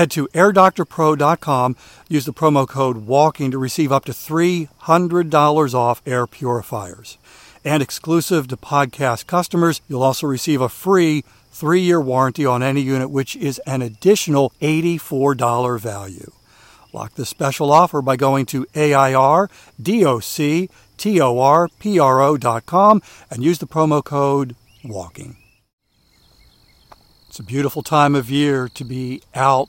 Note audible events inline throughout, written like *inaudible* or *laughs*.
Head to airdoctorpro.com, use the promo code WALKING to receive up to $300 off air purifiers. And exclusive to podcast customers, you'll also receive a free three year warranty on any unit, which is an additional $84 value. Lock this special offer by going to AIRDOCTORPRO.com and use the promo code WALKING. It's a beautiful time of year to be out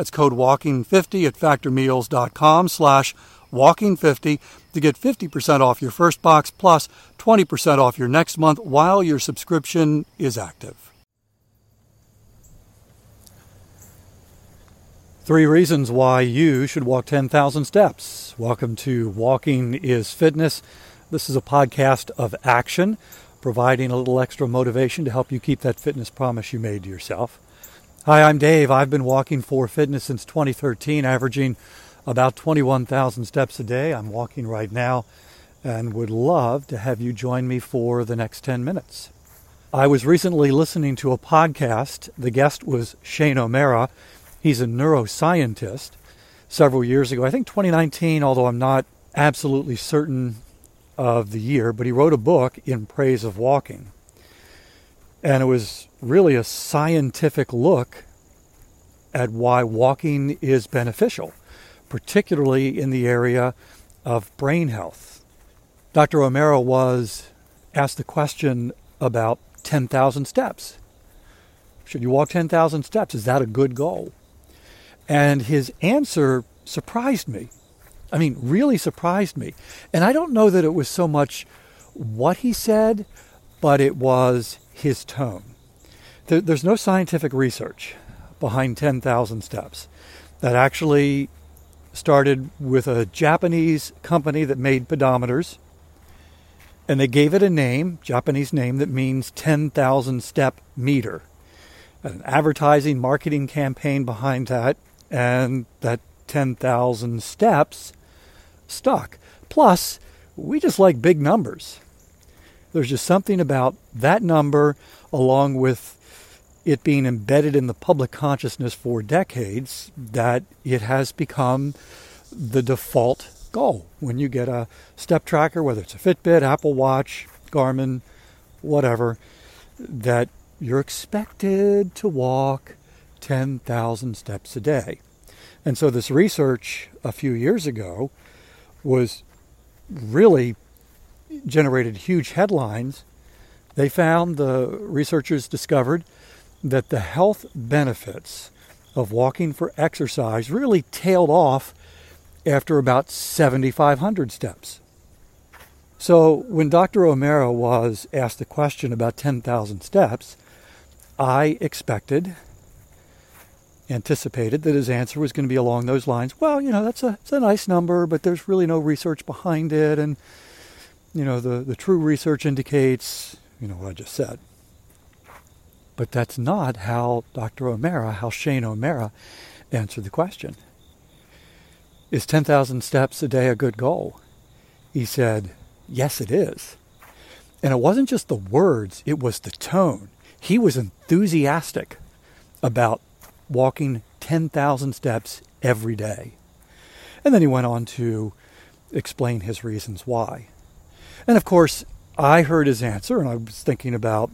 That's code WALKING50 at factormeals.com slash WALKING50 to get 50% off your first box plus 20% off your next month while your subscription is active. Three reasons why you should walk 10,000 steps. Welcome to Walking is Fitness. This is a podcast of action, providing a little extra motivation to help you keep that fitness promise you made to yourself. Hi, I'm Dave. I've been walking for fitness since 2013, averaging about 21,000 steps a day. I'm walking right now and would love to have you join me for the next 10 minutes. I was recently listening to a podcast. The guest was Shane O'Mara. He's a neuroscientist. Several years ago, I think 2019, although I'm not absolutely certain of the year, but he wrote a book in praise of walking. And it was really a scientific look at why walking is beneficial, particularly in the area of brain health. Dr. O'Mara was asked the question about 10,000 steps. Should you walk 10,000 steps? Is that a good goal? And his answer surprised me. I mean, really surprised me. And I don't know that it was so much what he said, but it was his tone. There's no scientific research behind 10,000 steps. That actually started with a Japanese company that made pedometers. And they gave it a name, Japanese name, that means 10,000 step meter. An advertising marketing campaign behind that, and that 10,000 steps stuck. Plus, we just like big numbers. There's just something about that number, along with it being embedded in the public consciousness for decades, that it has become the default goal. When you get a step tracker, whether it's a Fitbit, Apple Watch, Garmin, whatever, that you're expected to walk 10,000 steps a day. And so this research a few years ago was really generated huge headlines. They found, the researchers discovered, that the health benefits of walking for exercise really tailed off after about 7,500 steps. So when Dr. O'Mara was asked the question about 10,000 steps, I expected, anticipated that his answer was going to be along those lines. Well, you know, that's a, it's a nice number, but there's really no research behind it. And, you know, the, the true research indicates, you know, what I just said. But that's not how Dr. O'Mara, how Shane O'Mara answered the question. Is 10,000 steps a day a good goal? He said, Yes, it is. And it wasn't just the words, it was the tone. He was enthusiastic about walking 10,000 steps every day. And then he went on to explain his reasons why. And of course, I heard his answer and I was thinking about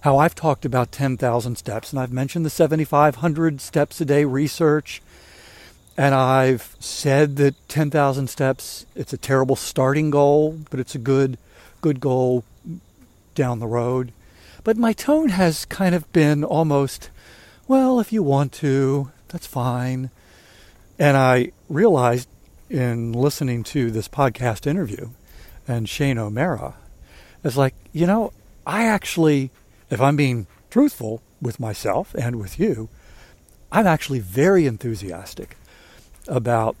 how I've talked about 10,000 steps and I've mentioned the 7,500 steps a day research. And I've said that 10,000 steps, it's a terrible starting goal, but it's a good, good goal down the road. But my tone has kind of been almost, well, if you want to, that's fine. And I realized in listening to this podcast interview and Shane O'Mara, it's like, you know, I actually, if I'm being truthful with myself and with you, I'm actually very enthusiastic about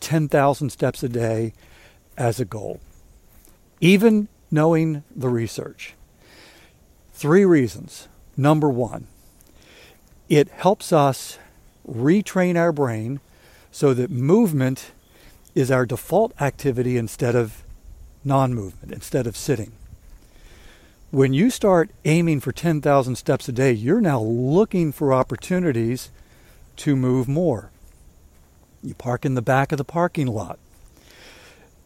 10,000 steps a day as a goal, even knowing the research. Three reasons. Number one, it helps us retrain our brain so that movement is our default activity instead of non movement, instead of sitting. When you start aiming for 10,000 steps a day, you're now looking for opportunities to move more. You park in the back of the parking lot.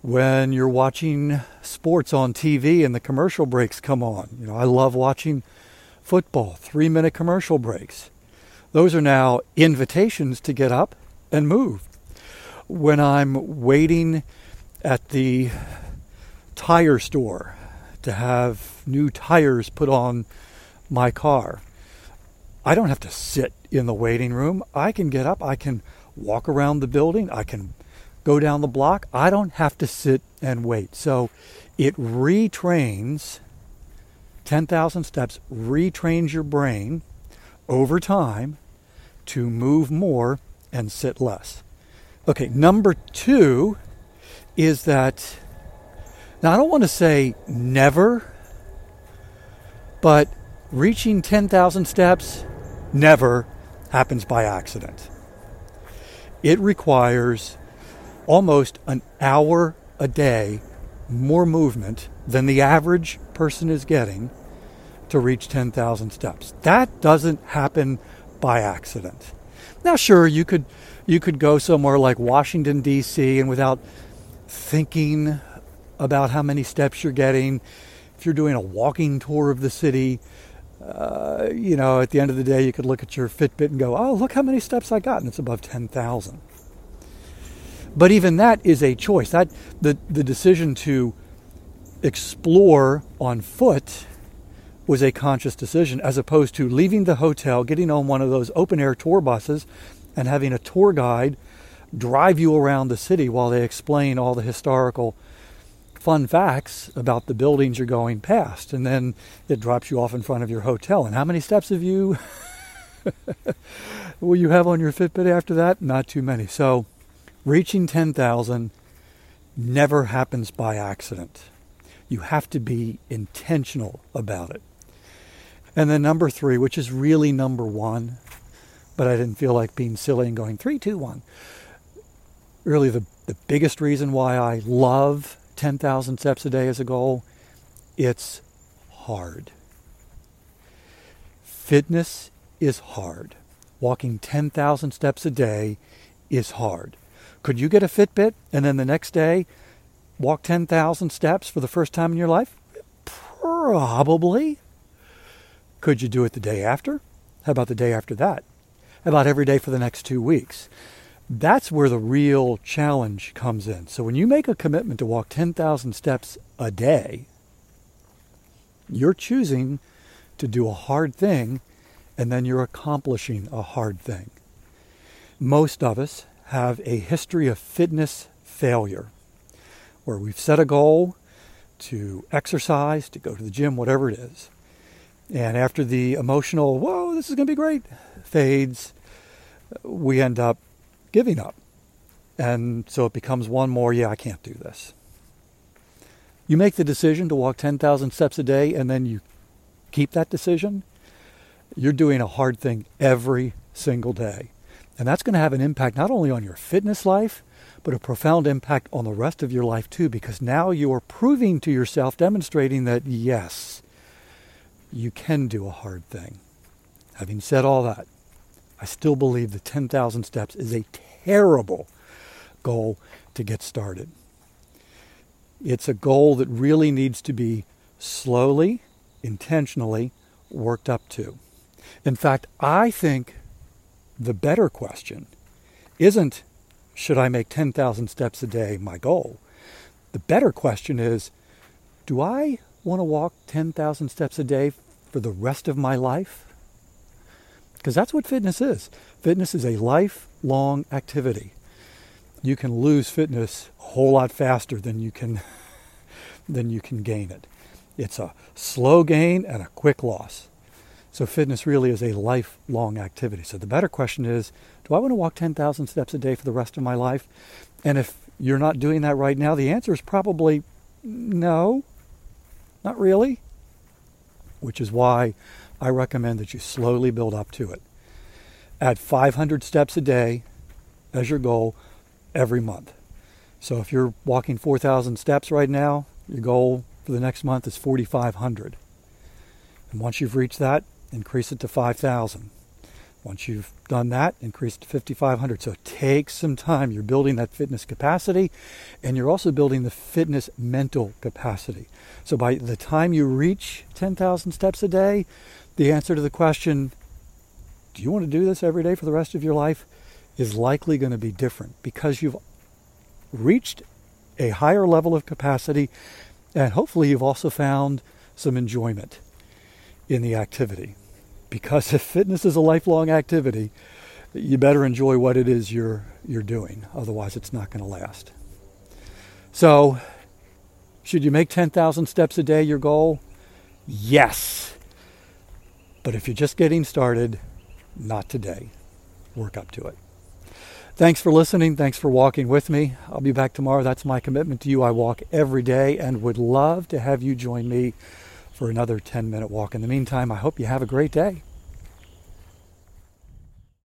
When you're watching sports on TV and the commercial breaks come on, you know, I love watching football, three minute commercial breaks. Those are now invitations to get up and move. When I'm waiting at the tire store to have new tires put on my car, I don't have to sit in the waiting room. I can get up, I can walk around the building, I can go down the block. I don't have to sit and wait. So it retrains 10,000 steps, retrains your brain over time to move more and sit less. Okay, number two is that, now I don't want to say never, but reaching 10,000 steps never happens by accident. It requires almost an hour a day more movement than the average person is getting to reach 10,000 steps. That doesn't happen by accident. Now sure you could you could go somewhere like Washington DC and without thinking about how many steps you're getting if you're doing a walking tour of the city uh, you know, at the end of the day, you could look at your Fitbit and go, oh, look how many steps I got, and it's above 10,000. But even that is a choice. That the, the decision to explore on foot was a conscious decision as opposed to leaving the hotel, getting on one of those open air tour buses, and having a tour guide drive you around the city while they explain all the historical fun facts about the buildings you're going past. And then it drops you off in front of your hotel. And how many steps have you *laughs* will you have on your Fitbit after that? Not too many. So reaching 10,000 never happens by accident. You have to be intentional about it. And then number three, which is really number one, but I didn't feel like being silly and going three, two, one. Really, the, the biggest reason why I love 10,000 steps a day as a goal, it's hard. Fitness is hard. Walking 10,000 steps a day is hard. Could you get a Fitbit and then the next day walk 10,000 steps for the first time in your life? Probably. Could you do it the day after? How about the day after that? How about every day for the next two weeks? That's where the real challenge comes in. So when you make a commitment to walk 10,000 steps a day, you're choosing to do a hard thing and then you're accomplishing a hard thing. Most of us have a history of fitness failure where we've set a goal, to exercise, to go to the gym, whatever it is. And after the emotional, whoa, this is going to be great, fades, we end up giving up. And so it becomes one more, yeah, I can't do this. You make the decision to walk 10,000 steps a day and then you keep that decision, you're doing a hard thing every single day. And that's going to have an impact not only on your fitness life, but a profound impact on the rest of your life too, because now you are proving to yourself, demonstrating that yes, you can do a hard thing. Having said all that, I still believe the 10,000 steps is a terrible goal to get started. It's a goal that really needs to be slowly, intentionally worked up to. In fact, I think the better question isn't should I make 10,000 steps a day my goal? The better question is do I want to walk 10,000 steps a day for the rest of my life? Because that's what fitness is. Fitness is a lifelong activity. You can lose fitness a whole lot faster than you can *laughs* than you can gain it. It's a slow gain and a quick loss. So fitness really is a lifelong activity. So the better question is, do I want to walk 10,000 steps a day for the rest of my life? And if you're not doing that right now, the answer is probably no, not really. Which is why I recommend that you slowly build up to it. Add 500 steps a day as your goal every month. So if you're walking 4,000 steps right now, your goal for the next month is 4,500. And once you've reached that, increase it to 5,000. Once you've done that, increase it to 5,500. So take some time. You're building that fitness capacity and you're also building the fitness mental capacity. So by the time you reach 10,000 steps a day, the answer to the question, do you want to do this every day for the rest of your life, is likely going to be different because you've reached a higher level of capacity and hopefully you've also found some enjoyment in the activity. Because *laughs* if fitness is a lifelong activity, you better enjoy what it is you're you're doing. Otherwise, it's not going to last. So, should you make 10,000 steps a day your goal? Yes. But if you're just getting started, not today. Work up to it. Thanks for listening. Thanks for walking with me. I'll be back tomorrow. That's my commitment to you. I walk every day and would love to have you join me for another 10 minute walk. In the meantime, I hope you have a great day.